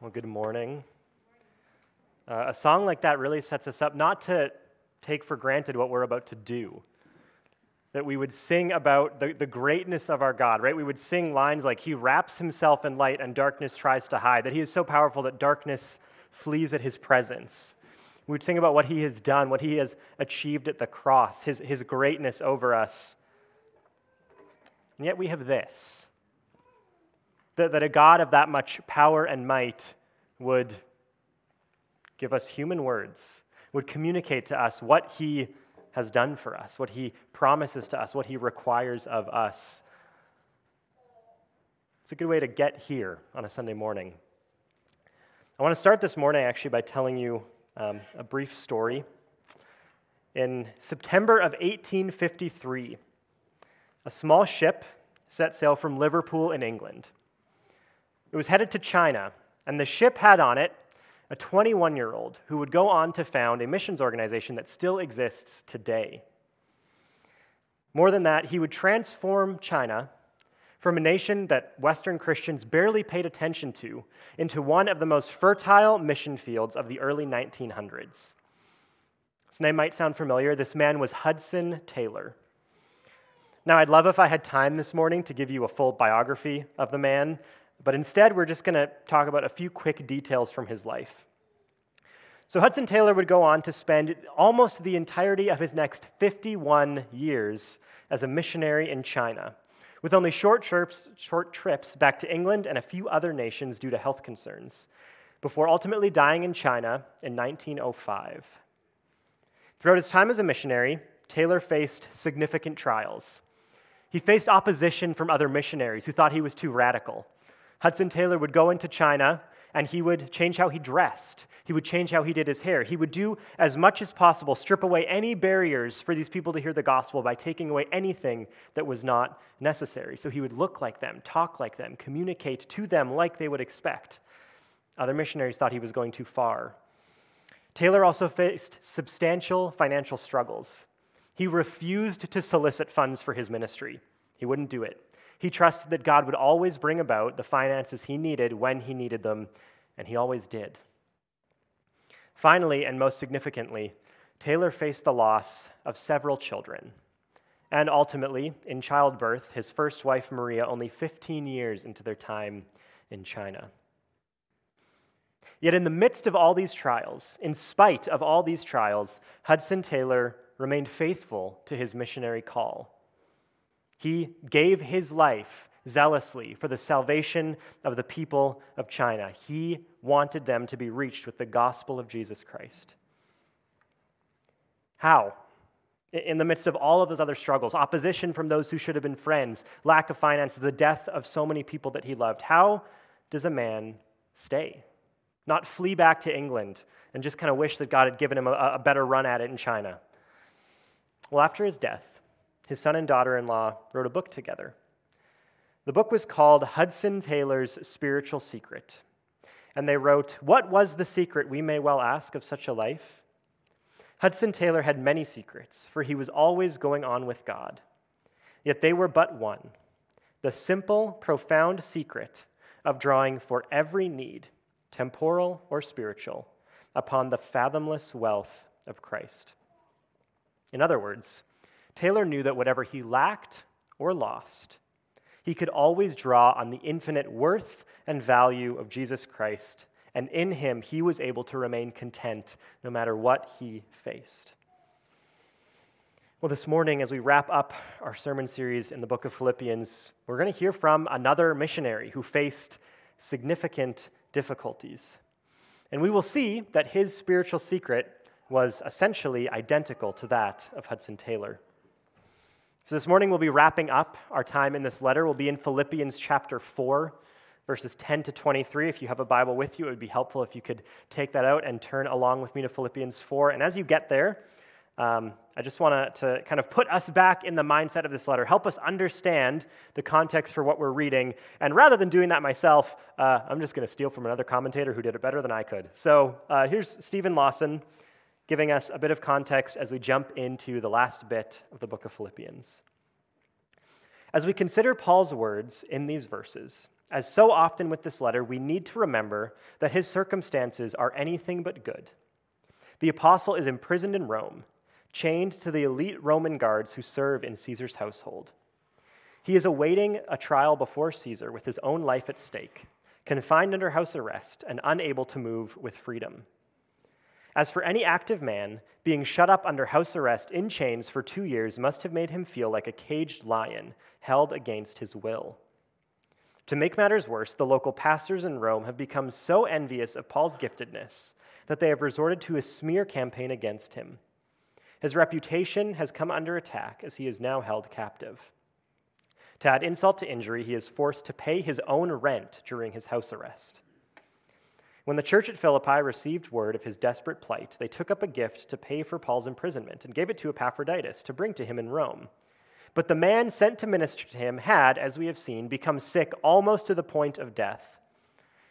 Well, good morning. Uh, a song like that really sets us up not to take for granted what we're about to do. That we would sing about the, the greatness of our God, right? We would sing lines like, He wraps Himself in light and darkness tries to hide, that He is so powerful that darkness flees at His presence. We would sing about what He has done, what He has achieved at the cross, His, his greatness over us. And yet we have this that, that a God of that much power and might would give us human words, would communicate to us what he has done for us, what he promises to us, what he requires of us. It's a good way to get here on a Sunday morning. I want to start this morning actually by telling you um, a brief story. In September of 1853, a small ship set sail from Liverpool in England. It was headed to China, and the ship had on it a 21 year old who would go on to found a missions organization that still exists today. More than that, he would transform China from a nation that Western Christians barely paid attention to into one of the most fertile mission fields of the early 1900s. His name might sound familiar. This man was Hudson Taylor. Now, I'd love if I had time this morning to give you a full biography of the man, but instead, we're just going to talk about a few quick details from his life. So, Hudson Taylor would go on to spend almost the entirety of his next 51 years as a missionary in China, with only short trips, short trips back to England and a few other nations due to health concerns, before ultimately dying in China in 1905. Throughout his time as a missionary, Taylor faced significant trials. He faced opposition from other missionaries who thought he was too radical Hudson Taylor would go into China and he would change how he dressed. He would change how he did his hair. He would do as much as possible, strip away any barriers for these people to hear the gospel by taking away anything that was not necessary. So he would look like them, talk like them, communicate to them like they would expect. Other missionaries thought he was going too far. Taylor also faced substantial financial struggles. He refused to solicit funds for his ministry, he wouldn't do it. He trusted that God would always bring about the finances he needed when he needed them, and he always did. Finally, and most significantly, Taylor faced the loss of several children. And ultimately, in childbirth, his first wife, Maria, only 15 years into their time in China. Yet, in the midst of all these trials, in spite of all these trials, Hudson Taylor remained faithful to his missionary call. He gave his life zealously for the salvation of the people of China. He wanted them to be reached with the gospel of Jesus Christ. How? In the midst of all of those other struggles, opposition from those who should have been friends, lack of finances, the death of so many people that he loved, how does a man stay? Not flee back to England and just kind of wish that God had given him a, a better run at it in China. Well, after his death, his son and daughter in law wrote a book together. The book was called Hudson Taylor's Spiritual Secret. And they wrote, What was the secret, we may well ask, of such a life? Hudson Taylor had many secrets, for he was always going on with God. Yet they were but one the simple, profound secret of drawing for every need, temporal or spiritual, upon the fathomless wealth of Christ. In other words, Taylor knew that whatever he lacked or lost, he could always draw on the infinite worth and value of Jesus Christ, and in him he was able to remain content no matter what he faced. Well, this morning, as we wrap up our sermon series in the book of Philippians, we're going to hear from another missionary who faced significant difficulties. And we will see that his spiritual secret was essentially identical to that of Hudson Taylor. So this morning we'll be wrapping up our time in this letter. We'll be in Philippians chapter 4, verses 10 to 23. If you have a Bible with you, it would be helpful if you could take that out and turn along with me to Philippians 4. And as you get there, um, I just want to kind of put us back in the mindset of this letter, help us understand the context for what we're reading. And rather than doing that myself, uh, I'm just going to steal from another commentator who did it better than I could. So uh, here's Steven Lawson giving us a bit of context as we jump into the last bit of the book of Philippians. As we consider Paul's words in these verses, As so often with this letter, we need to remember that his circumstances are anything but good. The apostle is imprisoned in Rome, chained to the elite Roman guards who serve in Caesar's household. He is awaiting a trial before Caesar with his own life at stake, confined under house arrest and unable to move with freedom. As for any active man, being shut up under house arrest in chains for two years must have made him feel like a caged lion held against his will. To make matters worse, the local pastors in Rome have become so envious of Paul's giftedness that they have resorted to a smear campaign against him. His reputation has come under attack as he is now held captive. To add insult to injury, he is forced to pay his own rent during his house arrest. When the church at Philippi received word of his desperate plight, they took up a gift to pay for Paul's imprisonment and gave it to Epaphroditus to bring to him in Rome. But the man sent to minister to him had, as we have seen, become sick almost to the point of death.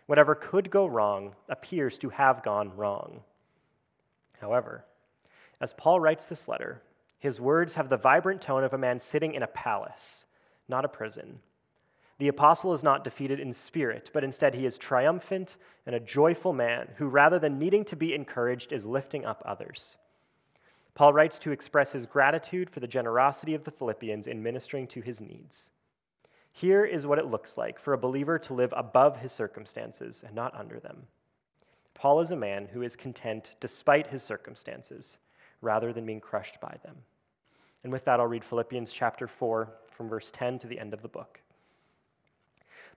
Whatever could go wrong appears to have gone wrong. However, as Paul writes this letter, his words have the vibrant tone of a man sitting in a palace, not a prison. The apostle is not defeated in spirit, but instead he is triumphant and a joyful man who, rather than needing to be encouraged, is lifting up others. Paul writes to express his gratitude for the generosity of the Philippians in ministering to his needs. Here is what it looks like for a believer to live above his circumstances and not under them. Paul is a man who is content despite his circumstances rather than being crushed by them. And with that, I'll read Philippians chapter 4 from verse 10 to the end of the book.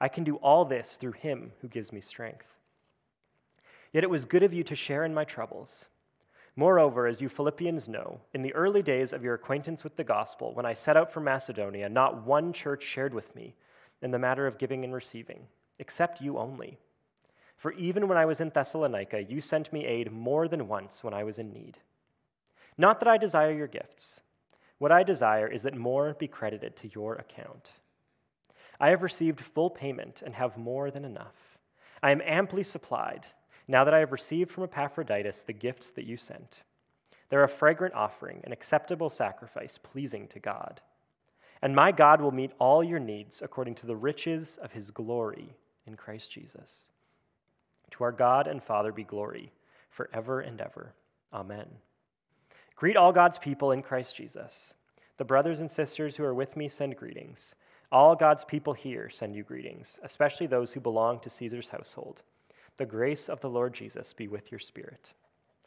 I can do all this through him who gives me strength. Yet it was good of you to share in my troubles. Moreover, as you Philippians know, in the early days of your acquaintance with the gospel, when I set out for Macedonia, not one church shared with me in the matter of giving and receiving, except you only. For even when I was in Thessalonica, you sent me aid more than once when I was in need. Not that I desire your gifts. What I desire is that more be credited to your account. I have received full payment and have more than enough. I am amply supplied now that I have received from Epaphroditus the gifts that you sent. They're a fragrant offering, an acceptable sacrifice, pleasing to God. And my God will meet all your needs according to the riches of his glory in Christ Jesus. To our God and Father be glory forever and ever. Amen. Greet all God's people in Christ Jesus. The brothers and sisters who are with me send greetings. All God's people here send you greetings, especially those who belong to Caesar's household. The grace of the Lord Jesus be with your spirit.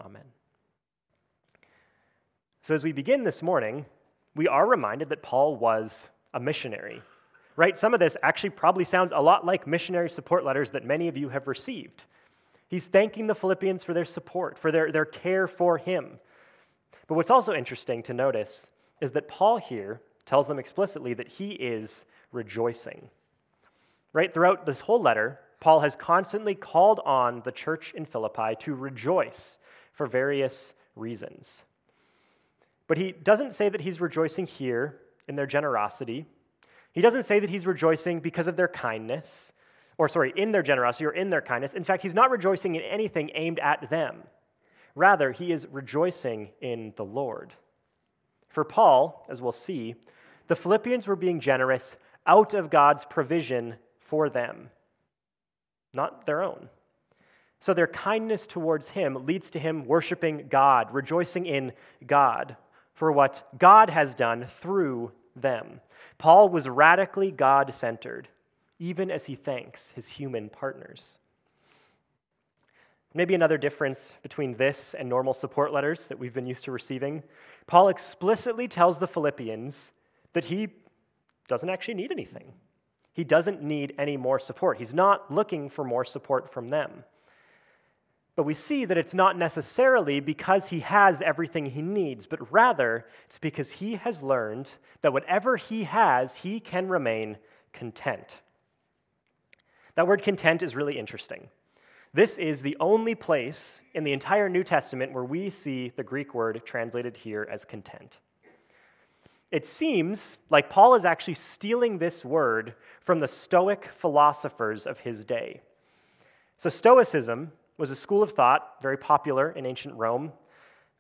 Amen. So, as we begin this morning, we are reminded that Paul was a missionary, right? Some of this actually probably sounds a lot like missionary support letters that many of you have received. He's thanking the Philippians for their support, for their, their care for him. But what's also interesting to notice is that Paul here tells them explicitly that he is rejoicing. Right? Throughout this whole letter, Paul has constantly called on the church in Philippi to rejoice for various reasons. But he doesn't say that he's rejoicing here in their generosity. He doesn't say that he's rejoicing because of their kindness, or sorry, in their generosity or in their kindness. In fact, he's not rejoicing in anything aimed at them. Rather, he is rejoicing in the Lord. For Paul, as we'll see, the Philippians were being generous out of God's provision for them not their own. So their kindness towards him leads to him worshiping God, rejoicing in God for what God has done through them. Paul was radically God centered, even as he thanks his human partners. Maybe another difference between this and normal support letters that we've been used to receiving Paul explicitly tells the Philippians that he doesn't actually need anything. He doesn't need any more support. He's not looking for more support from them. But we see that it's not necessarily because he has everything he needs, but rather it's because he has learned that whatever he has, he can remain content. That word content is really interesting. This is the only place in the entire New Testament where we see the Greek word translated here as content. It seems like Paul is actually stealing this word from the Stoic philosophers of his day. So, Stoicism was a school of thought very popular in ancient Rome,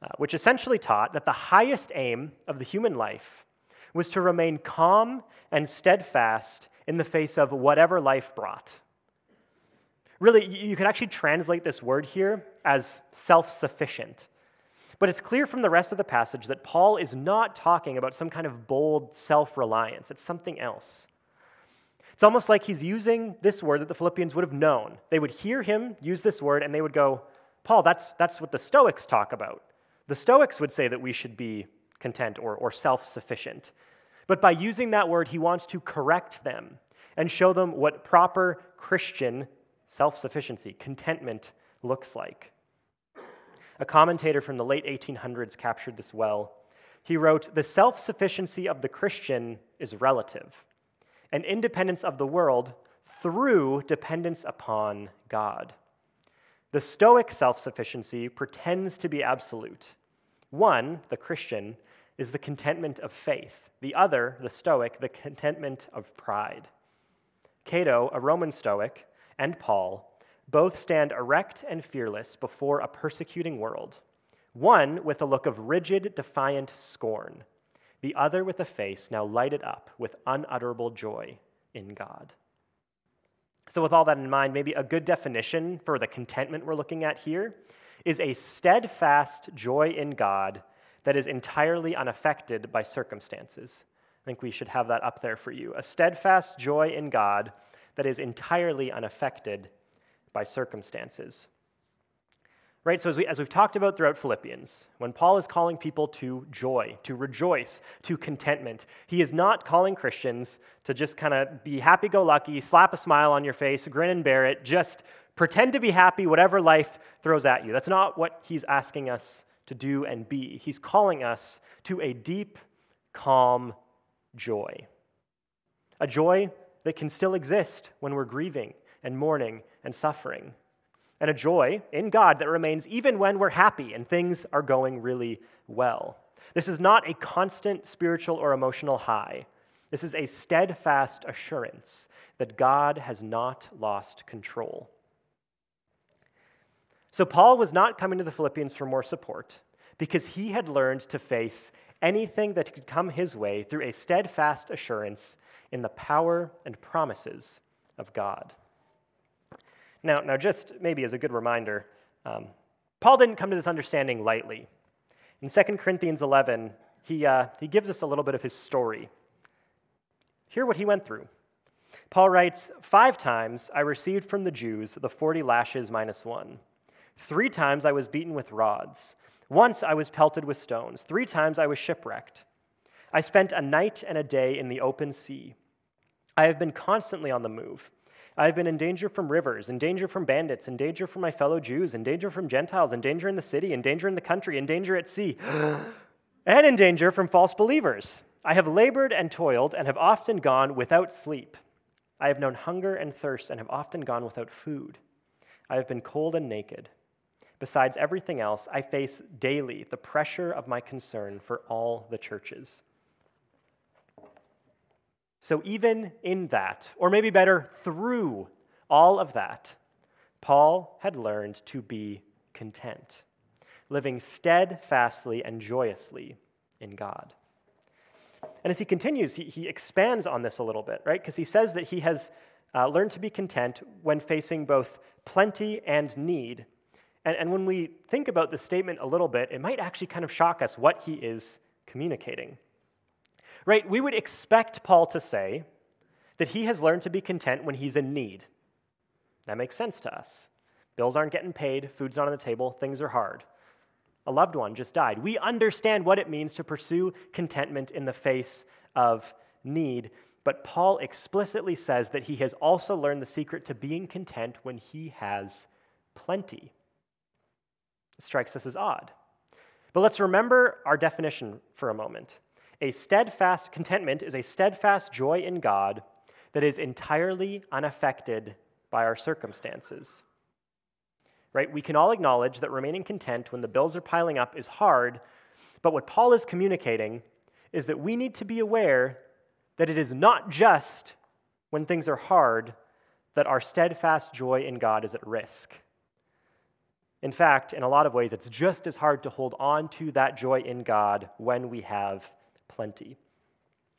uh, which essentially taught that the highest aim of the human life was to remain calm and steadfast in the face of whatever life brought. Really, you could actually translate this word here as self sufficient. But it's clear from the rest of the passage that Paul is not talking about some kind of bold self reliance, it's something else. It's almost like he's using this word that the Philippians would have known. They would hear him use this word and they would go, Paul, that's, that's what the Stoics talk about. The Stoics would say that we should be content or, or self sufficient. But by using that word, he wants to correct them and show them what proper Christian self sufficiency, contentment, looks like. A commentator from the late 1800s captured this well. He wrote The self sufficiency of the Christian is relative, and independence of the world through dependence upon God. The Stoic self sufficiency pretends to be absolute. One, the Christian, is the contentment of faith, the other, the Stoic, the contentment of pride. Cato, a Roman Stoic, and Paul both stand erect and fearless before a persecuting world, one with a look of rigid, defiant scorn, the other with a face now lighted up with unutterable joy in God. So, with all that in mind, maybe a good definition for the contentment we're looking at here is a steadfast joy in God that is entirely unaffected by circumstances. I think we should have that up there for you. A steadfast joy in God that is entirely unaffected by circumstances. Right? So, as, we, as we've talked about throughout Philippians, when Paul is calling people to joy, to rejoice, to contentment, he is not calling Christians to just kind of be happy go lucky, slap a smile on your face, grin and bear it, just pretend to be happy whatever life throws at you. That's not what he's asking us to do and be. He's calling us to a deep, calm joy. A joy that can still exist when we're grieving and mourning and suffering. And a joy in God that remains even when we're happy and things are going really well. This is not a constant spiritual or emotional high. This is a steadfast assurance that God has not lost control. So, Paul was not coming to the Philippians for more support because he had learned to face anything that could come his way through a steadfast assurance in the power and promises of God. Now, now just maybe as a good reminder, um, Paul didn't come to this understanding lightly. In 2 Corinthians 11, he, uh, he gives us a little bit of his story. Hear what he went through. Paul writes, Five times I received from the Jews the 40 lashes minus one. Three times I was beaten with rods. Once I was pelted with stones. Three times I was shipwrecked. I spent a night and a day in the open sea. I have been constantly on the move. I have been in danger from rivers, in danger from bandits, in danger from my fellow Jews, in danger from Gentiles, in danger in the city, in danger in the country, in danger at sea, and in danger from false believers. I have labored and toiled and have often gone without sleep. I have known hunger and thirst and have often gone without food. I have been cold and naked. Besides everything else, I face daily the pressure of my concern for all the churches. So, even in that, or maybe better, through all of that, Paul had learned to be content, living steadfastly and joyously in God. And as he continues, he, he expands on this a little bit, right? Because he says that he has uh, learned to be content when facing both plenty and need. And, and when we think about this statement a little bit, it might actually kind of shock us what he is communicating. Right? We would expect Paul to say that he has learned to be content when he's in need. That makes sense to us. Bills aren't getting paid, food's not on the table, things are hard. A loved one just died. We understand what it means to pursue contentment in the face of need, but Paul explicitly says that he has also learned the secret to being content when he has plenty. It strikes us as odd. But let's remember our definition for a moment. A steadfast contentment is a steadfast joy in God that is entirely unaffected by our circumstances. Right? We can all acknowledge that remaining content when the bills are piling up is hard, but what Paul is communicating is that we need to be aware that it is not just when things are hard that our steadfast joy in God is at risk. In fact, in a lot of ways, it's just as hard to hold on to that joy in God when we have plenty.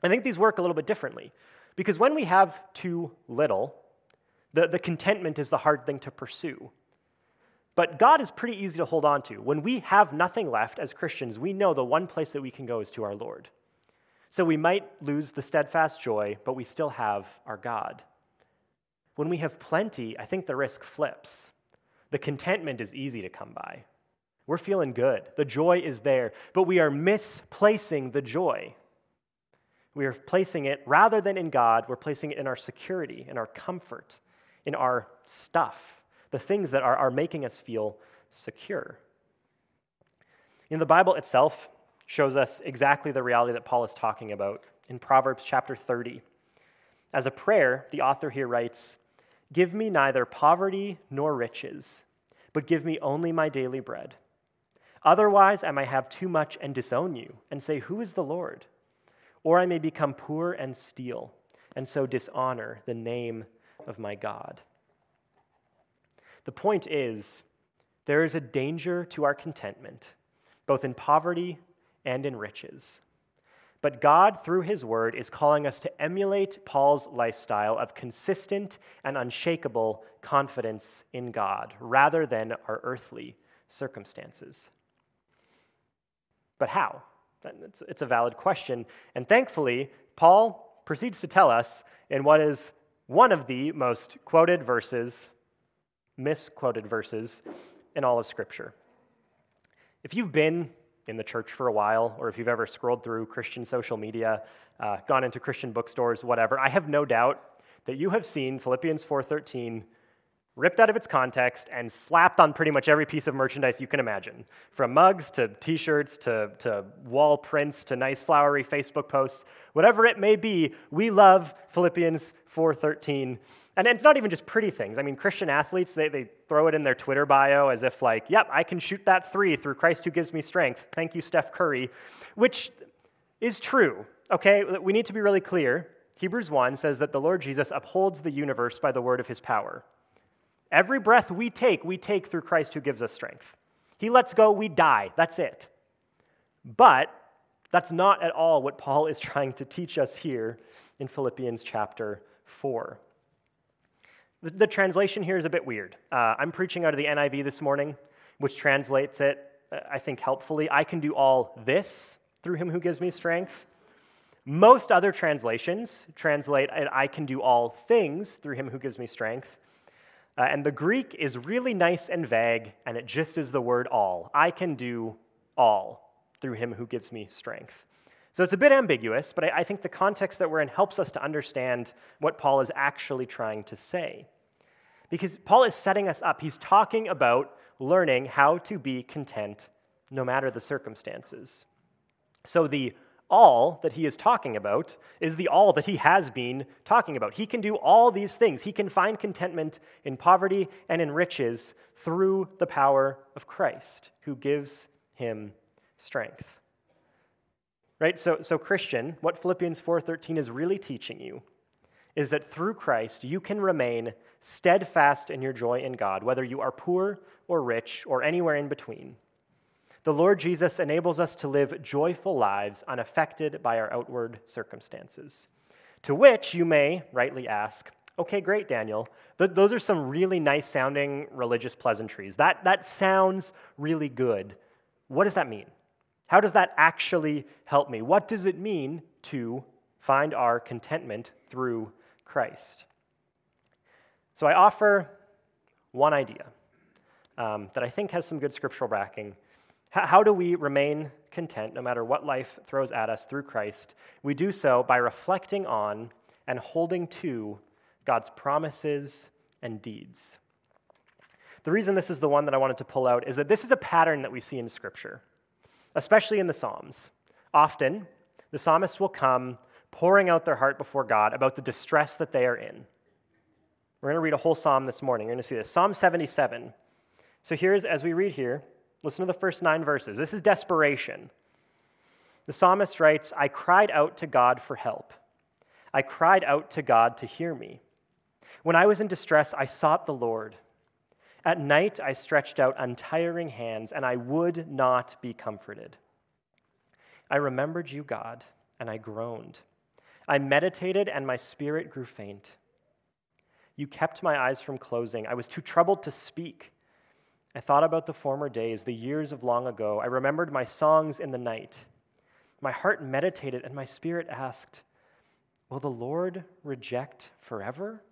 I think these work a little bit differently because when we have too little, the, the contentment is the hard thing to pursue. But God is pretty easy to hold on to. When we have nothing left as Christians, we know the one place that we can go is to our Lord. So we might lose the steadfast joy, but we still have our God. When we have plenty, I think the risk flips. The contentment is easy to come by. We're feeling good. The joy is there, but we are misplacing the joy. We are placing it, rather than in God, we're placing it in our security, in our comfort, in our stuff, the things that are, are making us feel secure. In the Bible itself, shows us exactly the reality that Paul is talking about in Proverbs chapter 30. As a prayer, the author here writes, Give me neither poverty nor riches, but give me only my daily bread. Otherwise, I may have too much and disown you, and say, Who is the Lord? Or I may become poor and steal, and so dishonor the name of my God. The point is, there is a danger to our contentment, both in poverty and in riches. But God, through His Word, is calling us to emulate Paul's lifestyle of consistent and unshakable confidence in God rather than our earthly circumstances. But how? It's, it's a valid question. And thankfully, Paul proceeds to tell us in what is one of the most quoted verses, misquoted verses in all of Scripture. If you've been in the church for a while, or if you've ever scrolled through Christian social media, uh, gone into Christian bookstores, whatever, I have no doubt that you have seen Philippians 4:13 ripped out of its context and slapped on pretty much every piece of merchandise you can imagine, from mugs to t-shirts to, to wall prints to nice flowery Facebook posts, whatever it may be. We love Philippians 4:13 and it's not even just pretty things. I mean, Christian athletes, they, they throw it in their Twitter bio as if, like, yep, I can shoot that three through Christ who gives me strength. Thank you, Steph Curry, which is true, okay? We need to be really clear. Hebrews 1 says that the Lord Jesus upholds the universe by the word of his power. Every breath we take, we take through Christ who gives us strength. He lets go, we die. That's it. But that's not at all what Paul is trying to teach us here in Philippians chapter 4. The, the translation here is a bit weird. Uh, I'm preaching out of the NIV this morning, which translates it, uh, I think, helpfully. I can do all this through him who gives me strength. Most other translations translate, I can do all things through him who gives me strength. Uh, and the Greek is really nice and vague, and it just is the word all. I can do all through him who gives me strength. So it's a bit ambiguous, but I, I think the context that we're in helps us to understand what Paul is actually trying to say. Because Paul is setting us up. He's talking about learning how to be content no matter the circumstances. So, the all that he is talking about is the all that he has been talking about. He can do all these things. He can find contentment in poverty and in riches through the power of Christ, who gives him strength. Right? So, so Christian, what Philippians 4:13 is really teaching you is that through Christ you can remain steadfast in your joy in God, whether you are poor or rich or anywhere in between. The Lord Jesus enables us to live joyful lives unaffected by our outward circumstances. To which you may rightly ask, okay, great, Daniel. Th- those are some really nice sounding religious pleasantries. That, that sounds really good. What does that mean? How does that actually help me? What does it mean to find our contentment through Christ? So I offer one idea um, that I think has some good scriptural backing. How do we remain content no matter what life throws at us through Christ? We do so by reflecting on and holding to God's promises and deeds. The reason this is the one that I wanted to pull out is that this is a pattern that we see in Scripture, especially in the Psalms. Often, the psalmists will come pouring out their heart before God about the distress that they are in We're going to read a whole psalm this morning. You're going to see this. Psalm 77. So here's, as we read here, listen to the first nine verses. This is desperation. The psalmist writes, I cried out to God for help. I cried out to God to hear me. When I was in distress, I sought the Lord. At night, I stretched out untiring hands, and I would not be comforted. I remembered you, God, and I groaned. I meditated, and my spirit grew faint. You kept my eyes from closing. I was too troubled to speak. I thought about the former days, the years of long ago. I remembered my songs in the night. My heart meditated, and my spirit asked, Will the Lord reject forever?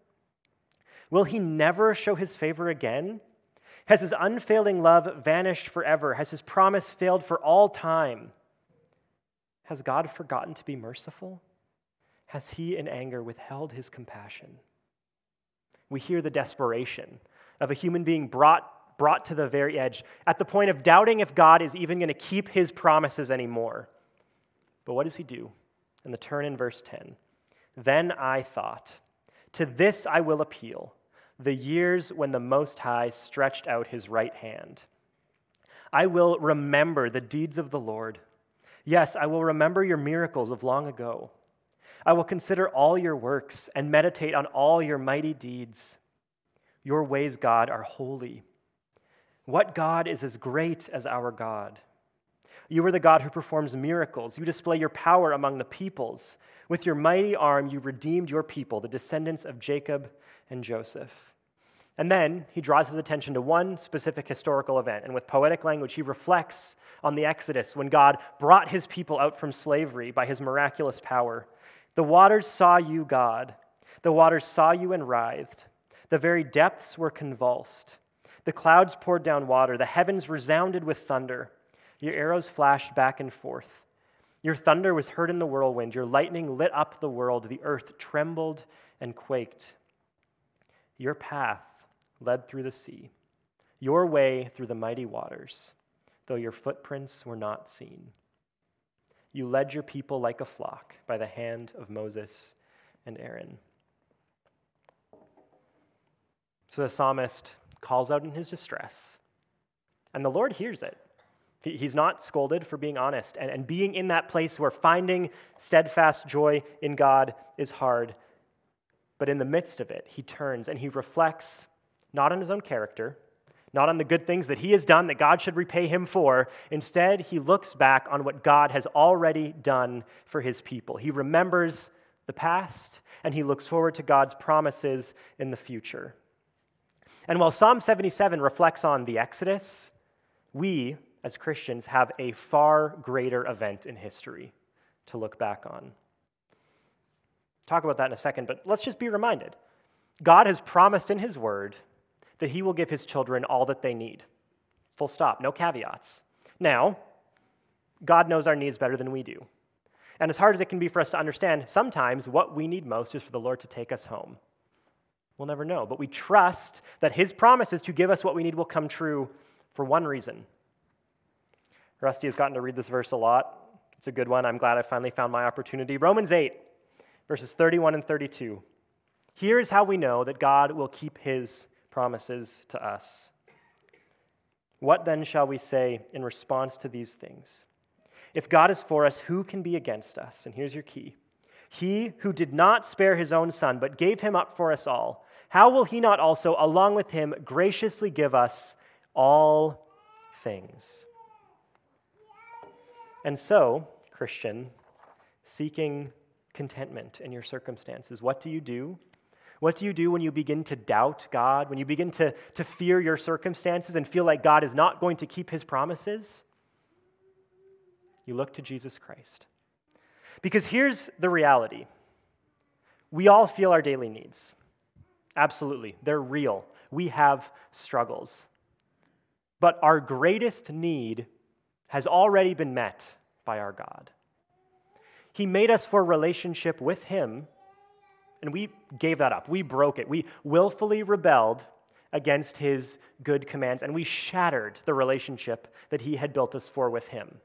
Will he never show his favor again? Has his unfailing love vanished forever? Has his promise failed for all time? Has God forgotten to be merciful? Has he in anger withheld his compassion? We hear the desperation of a human being brought, brought to the very edge, at the point of doubting if God is even going to keep his promises anymore. But what does he do? In the turn in verse 10 Then I thought, To this I will appeal, the years when the Most High stretched out his right hand. I will remember the deeds of the Lord. Yes, I will remember your miracles of long ago. I will consider all your works and meditate on all your mighty deeds. Your ways, God, are holy. What God is as great as our God? You are the God who performs miracles. You display your power among the peoples. With your mighty arm, you redeemed your people, the descendants of Jacob and Joseph. And then he draws his attention to one specific historical event. And with poetic language, he reflects on the Exodus when God brought his people out from slavery by his miraculous power. The waters saw you, God. The waters saw you and writhed. The very depths were convulsed. The clouds poured down water. The heavens resounded with thunder. Your arrows flashed back and forth. Your thunder was heard in the whirlwind. Your lightning lit up the world. The earth trembled and quaked. Your path led through the sea, your way through the mighty waters, though your footprints were not seen. You led your people like a flock by the hand of Moses and Aaron. So the psalmist calls out in his distress, and the Lord hears it. He's not scolded for being honest. And, and being in that place where finding steadfast joy in God is hard. But in the midst of it, he turns and he reflects not on his own character, not on the good things that he has done that God should repay him for. Instead, he looks back on what God has already done for his people. He remembers the past and he looks forward to God's promises in the future. And while Psalm 77 reflects on the Exodus, we, as Christians, have a far greater event in history to look back on. Talk about that in a second, but let's just be reminded God has promised in his word that he will give his children all that they need. Full stop, no caveats. Now, God knows our needs better than we do. And as hard as it can be for us to understand, sometimes what we need most is for the Lord to take us home. We'll never know, but we trust that his promises to give us what we need will come true for one reason. Rusty has gotten to read this verse a lot. It's a good one. I'm glad I finally found my opportunity. Romans 8, verses 31 and 32. Here's how we know that God will keep his promises to us. What then shall we say in response to these things? If God is for us, who can be against us? And here's your key He who did not spare his own son, but gave him up for us all, how will he not also, along with him, graciously give us all things? And so, Christian, seeking contentment in your circumstances, what do you do? What do you do when you begin to doubt God, when you begin to, to fear your circumstances and feel like God is not going to keep his promises? You look to Jesus Christ. Because here's the reality we all feel our daily needs. Absolutely, they're real. We have struggles. But our greatest need has already been met by our God. He made us for relationship with Him and we gave that up. We broke it. We willfully rebelled against his good commands, and we shattered the relationship that he had built us for with him.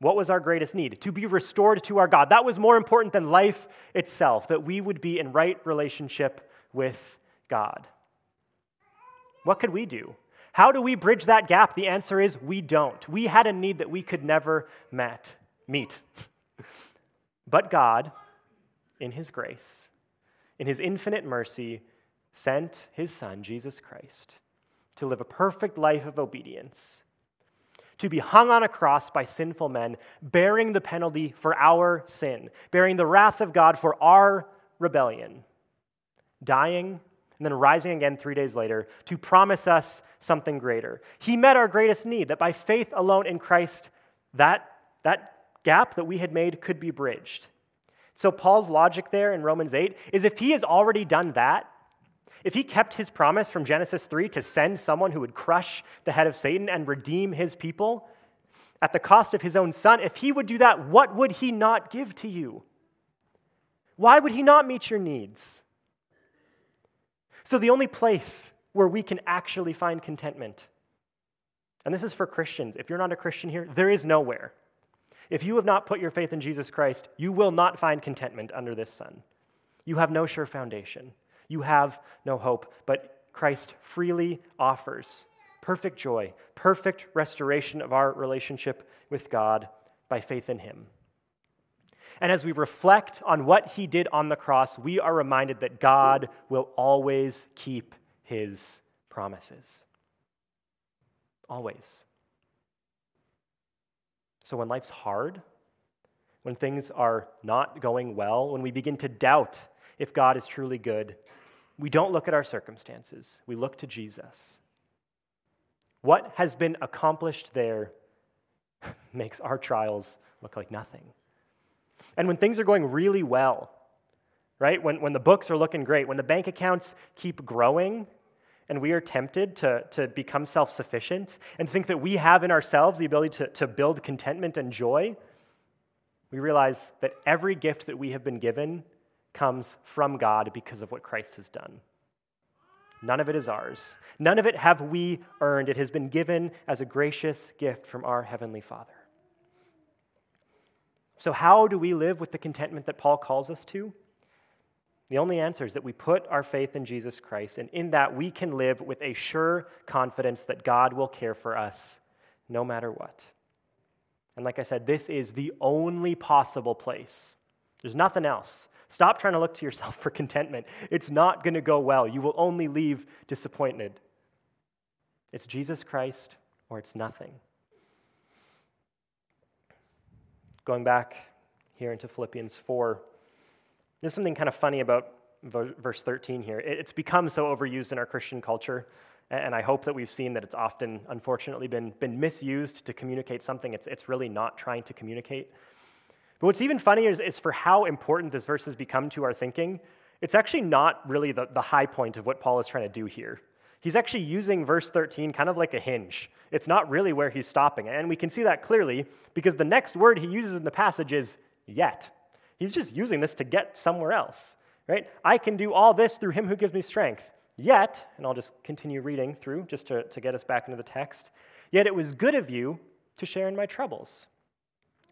What was our greatest need? To be restored to our God. That was more important than life itself, that we would be in right relationship with God. What could we do? How do we bridge that gap? The answer is we don't. We had a need that we could never met, meet. but God, in His grace, in His infinite mercy, sent His Son, Jesus Christ, to live a perfect life of obedience, to be hung on a cross by sinful men, bearing the penalty for our sin, bearing the wrath of God for our rebellion, dying and then rising again three days later to promise us something greater. He met our greatest need, that by faith alone in Christ, that, that gap that we had made could be bridged. So, Paul's logic there in Romans 8 is if he has already done that, if he kept his promise from Genesis 3 to send someone who would crush the head of Satan and redeem his people at the cost of his own son, if he would do that, what would he not give to you? Why would he not meet your needs? So, the only place where we can actually find contentment, and this is for Christians, if you're not a Christian here, there is nowhere. If you have not put your faith in Jesus Christ, you will not find contentment under this sun. You have no sure foundation. You have no hope, but Christ freely offers perfect joy, perfect restoration of our relationship with God by faith in Him. And as we reflect on what he did on the cross, we are reminded that God will always keep his promises. Always. So when life's hard, when things are not going well, when we begin to doubt if God is truly good, we don't look at our circumstances, we look to Jesus. What has been accomplished there makes our trials look like nothing. And when things are going really well, right? When, when the books are looking great, when the bank accounts keep growing, and we are tempted to, to become self sufficient and think that we have in ourselves the ability to, to build contentment and joy, we realize that every gift that we have been given comes from God because of what Christ has done. None of it is ours. None of it have we earned. It has been given as a gracious gift from our Heavenly Father. So, how do we live with the contentment that Paul calls us to? The only answer is that we put our faith in Jesus Christ, and in that we can live with a sure confidence that God will care for us no matter what. And like I said, this is the only possible place. There's nothing else. Stop trying to look to yourself for contentment. It's not going to go well. You will only leave disappointed. It's Jesus Christ or it's nothing. Going back here into Philippians 4, there's something kind of funny about verse 13 here. It's become so overused in our Christian culture, and I hope that we've seen that it's often, unfortunately, been, been misused to communicate something it's, it's really not trying to communicate. But what's even funnier is, is for how important this verse has become to our thinking, it's actually not really the, the high point of what Paul is trying to do here. He's actually using verse 13 kind of like a hinge. It's not really where he's stopping. And we can see that clearly because the next word he uses in the passage is yet. He's just using this to get somewhere else, right? I can do all this through him who gives me strength. Yet, and I'll just continue reading through just to, to get us back into the text, yet it was good of you to share in my troubles.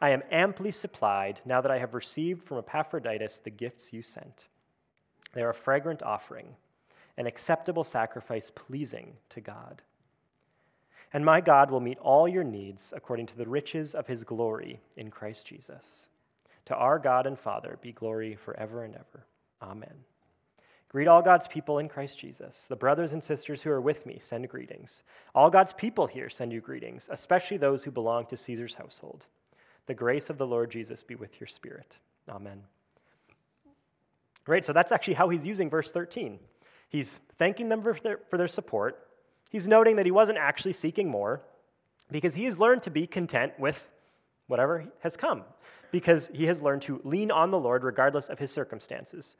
I am amply supplied now that I have received from Epaphroditus the gifts you sent. They are a fragrant offering, an acceptable sacrifice pleasing to God. And my God will meet all your needs according to the riches of his glory in Christ Jesus. To our God and Father be glory forever and ever. Amen. Greet all God's people in Christ Jesus. The brothers and sisters who are with me send greetings. All God's people here send you greetings, especially those who belong to Caesar's household. The grace of the Lord Jesus be with your spirit. Amen. Great, so that's actually how he's using verse 13. He's thanking them for their, for their support, He's noting that he wasn't actually seeking more because he has learned to be content with whatever has come, because he has learned to lean on the Lord regardless of his circumstances.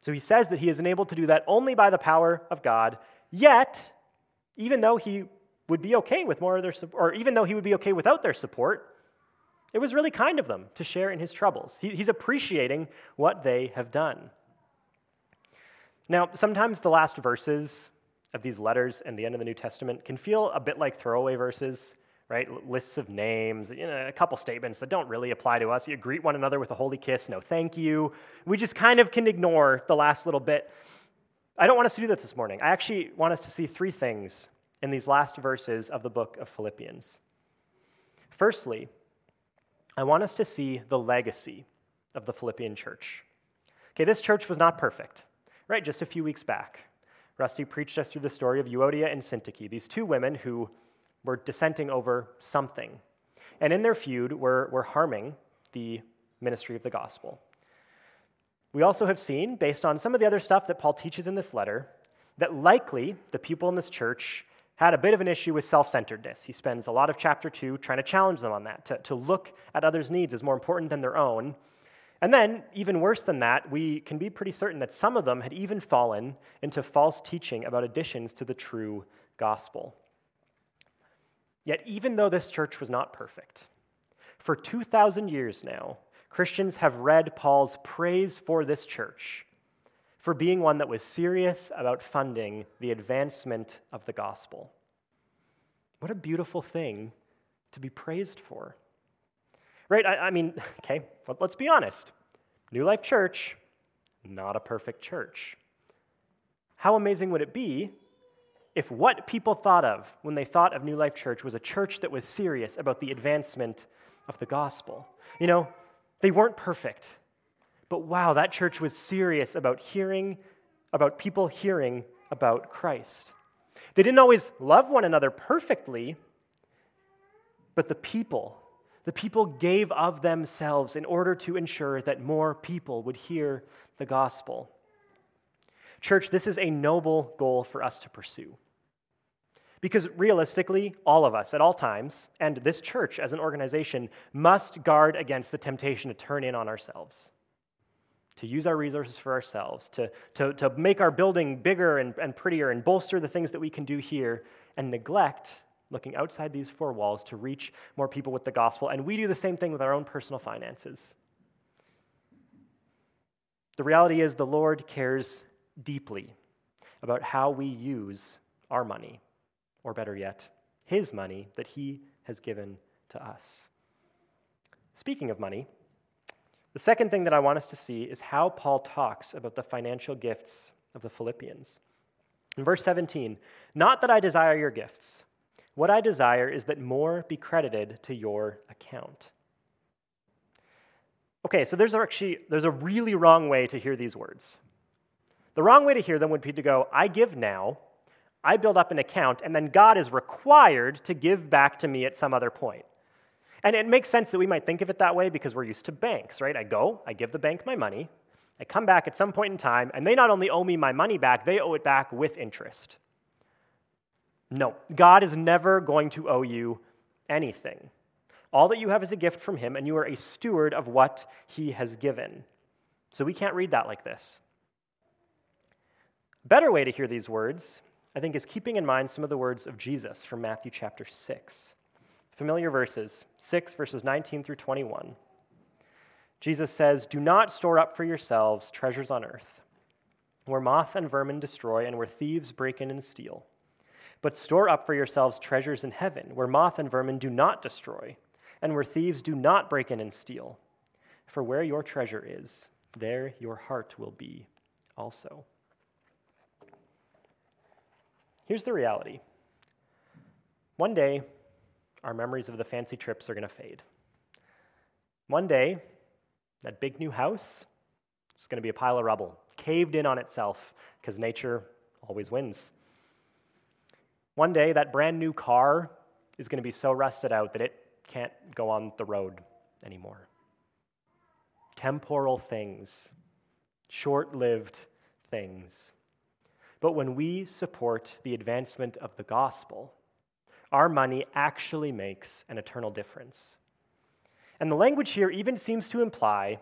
So he says that he is enabled to do that only by the power of God, yet, even though he would be okay with more of their support, or even though he would be okay without their support, it was really kind of them to share in his troubles. He, he's appreciating what they have done. Now, sometimes the last verses of these letters and the end of the New Testament can feel a bit like throwaway verses, right? Lists of names, you know, a couple statements that don't really apply to us. You greet one another with a holy kiss, no thank you. We just kind of can ignore the last little bit. I don't want us to do that this morning. I actually want us to see three things in these last verses of the book of Philippians. Firstly, I want us to see the legacy of the Philippian church. Okay, this church was not perfect, right? Just a few weeks back, Rusty preached us through the story of Euodia and Syntyche, these two women who were dissenting over something. And in their feud, were, were harming the ministry of the gospel. We also have seen, based on some of the other stuff that Paul teaches in this letter, that likely the people in this church had a bit of an issue with self centeredness. He spends a lot of chapter two trying to challenge them on that, to, to look at others' needs as more important than their own. And then, even worse than that, we can be pretty certain that some of them had even fallen into false teaching about additions to the true gospel. Yet, even though this church was not perfect, for 2,000 years now, Christians have read Paul's praise for this church for being one that was serious about funding the advancement of the gospel. What a beautiful thing to be praised for. Right? I, I mean, okay, let's be honest. New Life Church, not a perfect church. How amazing would it be if what people thought of when they thought of New Life Church was a church that was serious about the advancement of the gospel? You know, they weren't perfect. But wow, that church was serious about hearing, about people hearing about Christ. They didn't always love one another perfectly, but the people, the people gave of themselves in order to ensure that more people would hear the gospel. Church, this is a noble goal for us to pursue. Because realistically, all of us at all times, and this church as an organization, must guard against the temptation to turn in on ourselves to use our resources for ourselves, to, to, to make our building bigger and, and prettier and bolster the things that we can do here, and neglect looking outside these four walls to reach more people with the gospel. And we do the same thing with our own personal finances. The reality is, the Lord cares deeply about how we use our money, or better yet, His money that He has given to us. Speaking of money, the second thing that I want us to see is how Paul talks about the financial gifts of the Philippians. In verse 17, not that I desire your gifts. What I desire is that more be credited to your account. Okay, so there's actually there's a really wrong way to hear these words. The wrong way to hear them would be to go, I give now, I build up an account, and then God is required to give back to me at some other point. And it makes sense that we might think of it that way because we're used to banks, right? I go, I give the bank my money, I come back at some point in time, and they not only owe me my money back, they owe it back with interest. No, God is never going to owe you anything. All that you have is a gift from Him, and you are a steward of what He has given. So we can't read that like this. Better way to hear these words, I think, is keeping in mind some of the words of Jesus from Matthew chapter 6 familiar verses 6, verses 19 through 21. Jesus says, Do not store up for yourselves treasures on earth, where moth and vermin destroy and where thieves break in and steal. But store up for yourselves treasures in heaven, where moth and vermin do not destroy, and where thieves do not break in and steal. For where your treasure is, there your heart will be also. Here's the reality one day, our memories of the fancy trips are going to fade. One day, that big new house is going to be a pile of rubble, caved in on itself, because nature always wins. One day, that brand new car is going to be so rusted out that it can't go on the road anymore. Temporal things, short lived things. But when we support the advancement of the gospel, our money actually makes an eternal difference. And the language here even seems to imply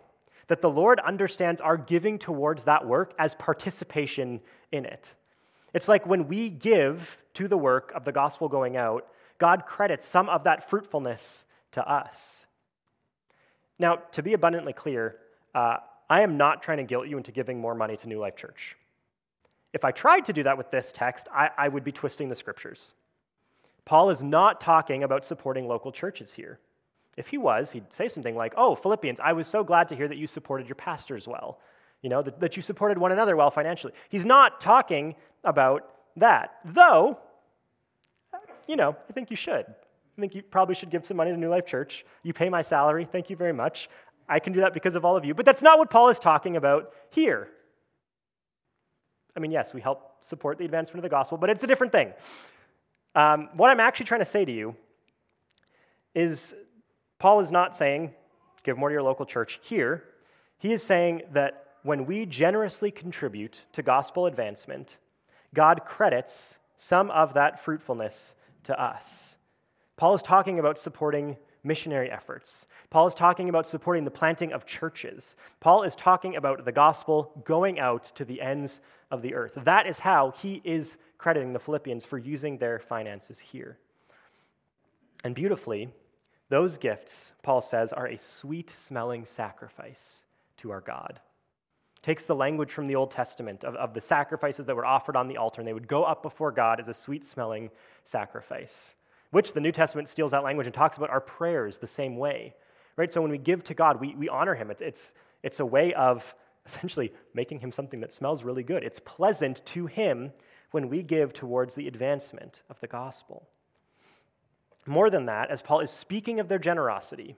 that the Lord understands our giving towards that work as participation in it. It's like when we give to the work of the gospel going out, God credits some of that fruitfulness to us. Now, to be abundantly clear, uh, I am not trying to guilt you into giving more money to New Life Church. If I tried to do that with this text, I, I would be twisting the scriptures. Paul is not talking about supporting local churches here. If he was, he'd say something like, Oh, Philippians, I was so glad to hear that you supported your pastors well, you know, that, that you supported one another well financially. He's not talking about that, though, you know, I think you should. I think you probably should give some money to New Life Church. You pay my salary. Thank you very much. I can do that because of all of you. But that's not what Paul is talking about here. I mean, yes, we help support the advancement of the gospel, but it's a different thing. Um, what I'm actually trying to say to you is Paul is not saying, give more to your local church here. He is saying that when we generously contribute to gospel advancement, God credits some of that fruitfulness to us. Paul is talking about supporting missionary efforts. Paul is talking about supporting the planting of churches. Paul is talking about the gospel going out to the ends of the earth. That is how he is crediting the Philippians for using their finances here. And beautifully, those gifts, Paul says, are a sweet smelling sacrifice to our God. Takes the language from the Old Testament of, of the sacrifices that were offered on the altar, and they would go up before God as a sweet smelling sacrifice which the New Testament steals that language and talks about our prayers the same way. Right? So when we give to God, we, we honor Him. It's, it's, it's a way of essentially making Him something that smells really good. It's pleasant to Him when we give towards the advancement of the gospel. More than that, as Paul is speaking of their generosity,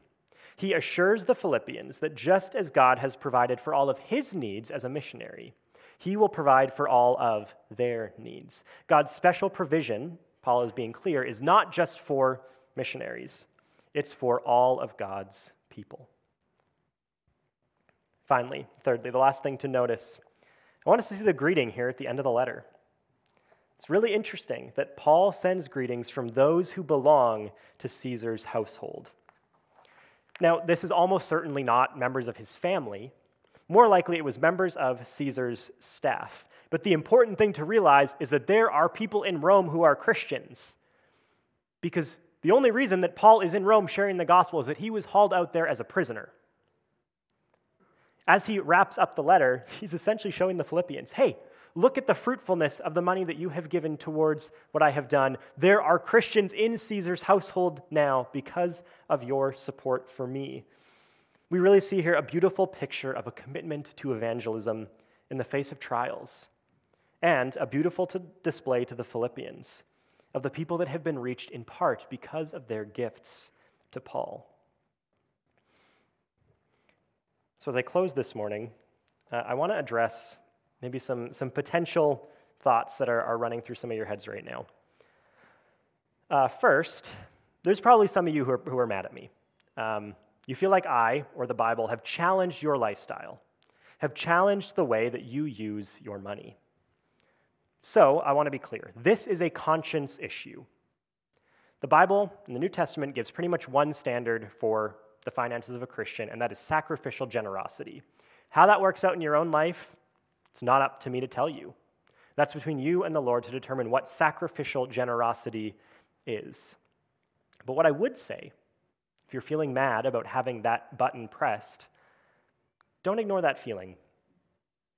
he assures the Philippians that just as God has provided for all of his needs as a missionary, he will provide for all of their needs. God's special provision Paul is being clear, is not just for missionaries, it's for all of God's people. Finally, thirdly, the last thing to notice I want us to see the greeting here at the end of the letter. It's really interesting that Paul sends greetings from those who belong to Caesar's household. Now, this is almost certainly not members of his family. More likely, it was members of Caesar's staff. But the important thing to realize is that there are people in Rome who are Christians. Because the only reason that Paul is in Rome sharing the gospel is that he was hauled out there as a prisoner. As he wraps up the letter, he's essentially showing the Philippians hey, look at the fruitfulness of the money that you have given towards what I have done. There are Christians in Caesar's household now because of your support for me. We really see here a beautiful picture of a commitment to evangelism in the face of trials and a beautiful to display to the Philippians of the people that have been reached in part because of their gifts to Paul. So, as I close this morning, uh, I want to address maybe some, some potential thoughts that are, are running through some of your heads right now. Uh, first, there's probably some of you who are, who are mad at me. Um, you feel like I or the Bible have challenged your lifestyle, have challenged the way that you use your money. So, I want to be clear this is a conscience issue. The Bible in the New Testament gives pretty much one standard for the finances of a Christian, and that is sacrificial generosity. How that works out in your own life, it's not up to me to tell you. That's between you and the Lord to determine what sacrificial generosity is. But what I would say, if you're feeling mad about having that button pressed, don't ignore that feeling.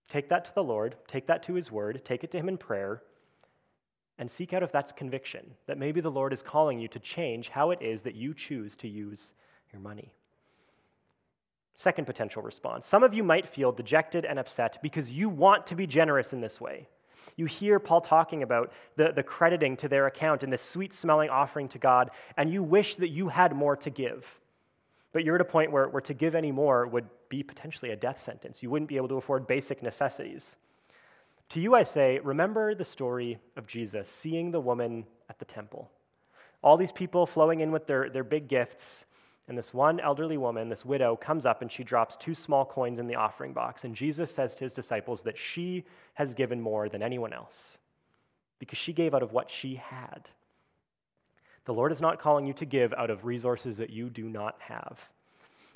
Take that to the Lord, take that to His Word, take it to Him in prayer, and seek out if that's conviction, that maybe the Lord is calling you to change how it is that you choose to use your money. Second potential response some of you might feel dejected and upset because you want to be generous in this way. You hear Paul talking about the, the crediting to their account and the sweet smelling offering to God, and you wish that you had more to give. But you're at a point where, where to give any more would be potentially a death sentence. You wouldn't be able to afford basic necessities. To you, I say, remember the story of Jesus seeing the woman at the temple. All these people flowing in with their, their big gifts, and this one elderly woman, this widow, comes up and she drops two small coins in the offering box. And Jesus says to his disciples that she has given more than anyone else because she gave out of what she had. The Lord is not calling you to give out of resources that you do not have.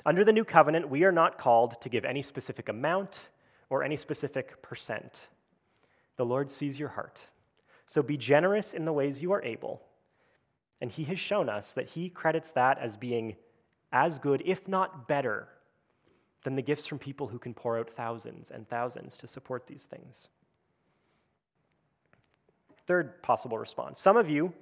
Under the new covenant, we are not called to give any specific amount or any specific percent. The Lord sees your heart, So be generous in the ways you are able. And he has shown us that he credits that as being as good, if not better, than the gifts from people who can pour out thousands and thousands to support these things. Third possible response some of you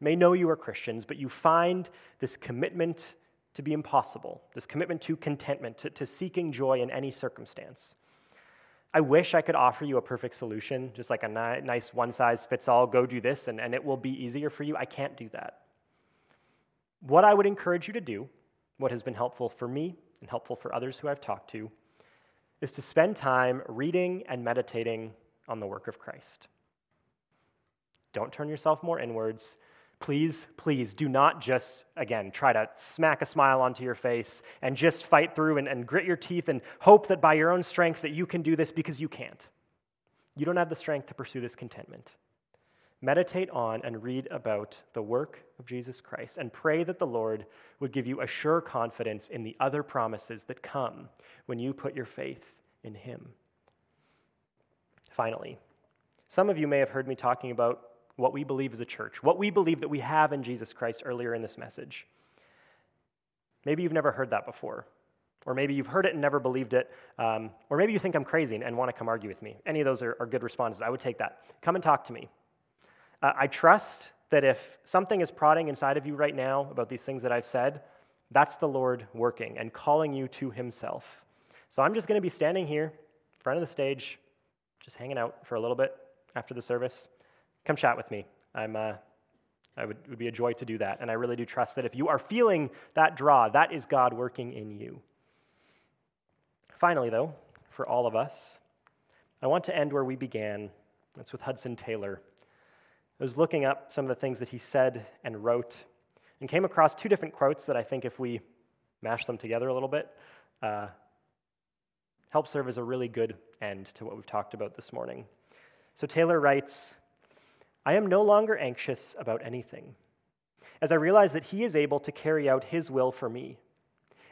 may know you are Christians, but you find this commitment to be impossible, this commitment to contentment, to, to seeking joy in any circumstance. I wish I could offer you a perfect solution, just like a ni- nice one size fits all, go do this, and, and it will be easier for you. I can't do that. What I would encourage you to do, what has been helpful for me and helpful for others who I've talked to, is to spend time reading and meditating on the work of Christ. Don't turn yourself more inwards. Please, please do not just, again, try to smack a smile onto your face and just fight through and, and grit your teeth and hope that by your own strength that you can do this because you can't. You don't have the strength to pursue this contentment. Meditate on and read about the work of Jesus Christ and pray that the Lord would give you a sure confidence in the other promises that come when you put your faith in Him. Finally, some of you may have heard me talking about what we believe as a church, what we believe that we have in Jesus Christ earlier in this message. Maybe you've never heard that before, or maybe you've heard it and never believed it, um, or maybe you think I'm crazy and want to come argue with me. Any of those are, are good responses. I would take that. Come and talk to me. Uh, I trust that if something is prodding inside of you right now about these things that I've said, that's the Lord working and calling you to Himself. So I'm just going to be standing here, front of the stage, just hanging out for a little bit after the service come chat with me. I'm, uh, I would, would be a joy to do that. And I really do trust that if you are feeling that draw, that is God working in you. Finally, though, for all of us, I want to end where we began. That's with Hudson Taylor. I was looking up some of the things that he said and wrote and came across two different quotes that I think, if we mash them together a little bit, uh, help serve as a really good end to what we've talked about this morning. So Taylor writes, I am no longer anxious about anything, as I realize that He is able to carry out His will for me.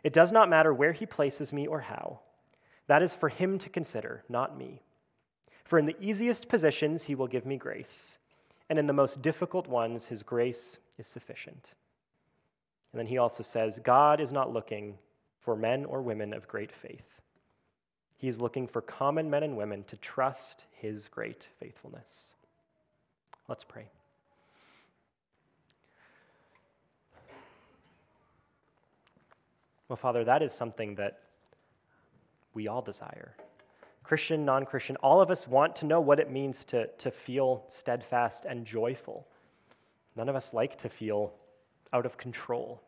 It does not matter where He places me or how. That is for Him to consider, not me. For in the easiest positions, He will give me grace, and in the most difficult ones, His grace is sufficient. And then he also says, God is not looking for men or women of great faith. He is looking for common men and women to trust His great faithfulness. Let's pray. Well, Father, that is something that we all desire. Christian, non Christian, all of us want to know what it means to, to feel steadfast and joyful. None of us like to feel out of control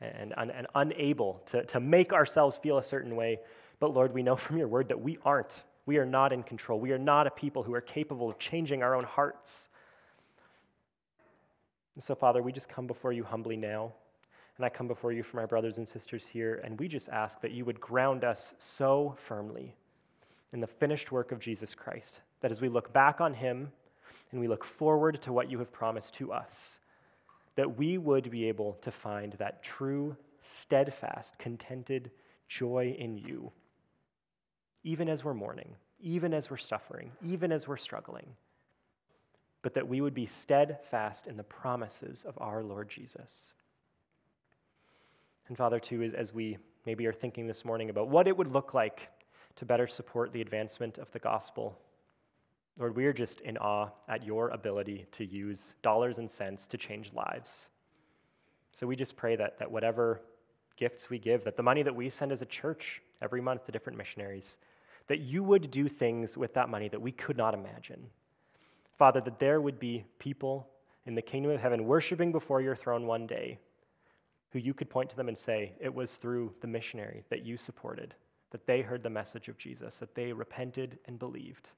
and, and, and unable to, to make ourselves feel a certain way. But Lord, we know from your word that we aren't. We are not in control. We are not a people who are capable of changing our own hearts. And so, Father, we just come before you humbly now. And I come before you for my brothers and sisters here, and we just ask that you would ground us so firmly in the finished work of Jesus Christ, that as we look back on him and we look forward to what you have promised to us, that we would be able to find that true, steadfast, contented joy in you even as we're mourning, even as we're suffering, even as we're struggling, but that we would be steadfast in the promises of our Lord Jesus. And Father, too, as we maybe are thinking this morning about what it would look like to better support the advancement of the gospel, Lord, we are just in awe at your ability to use dollars and cents to change lives. So we just pray that, that whatever gifts we give, that the money that we send as a church every month to different missionaries, that you would do things with that money that we could not imagine. Father, that there would be people in the kingdom of heaven worshiping before your throne one day who you could point to them and say, It was through the missionary that you supported, that they heard the message of Jesus, that they repented and believed.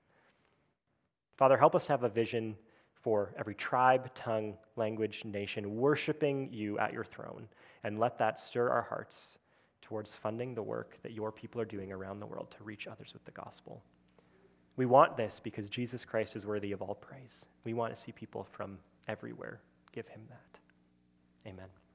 Father, help us to have a vision for every tribe, tongue, language, nation worshiping you at your throne, and let that stir our hearts towards funding the work that your people are doing around the world to reach others with the gospel. We want this because Jesus Christ is worthy of all praise. We want to see people from everywhere give him that. Amen.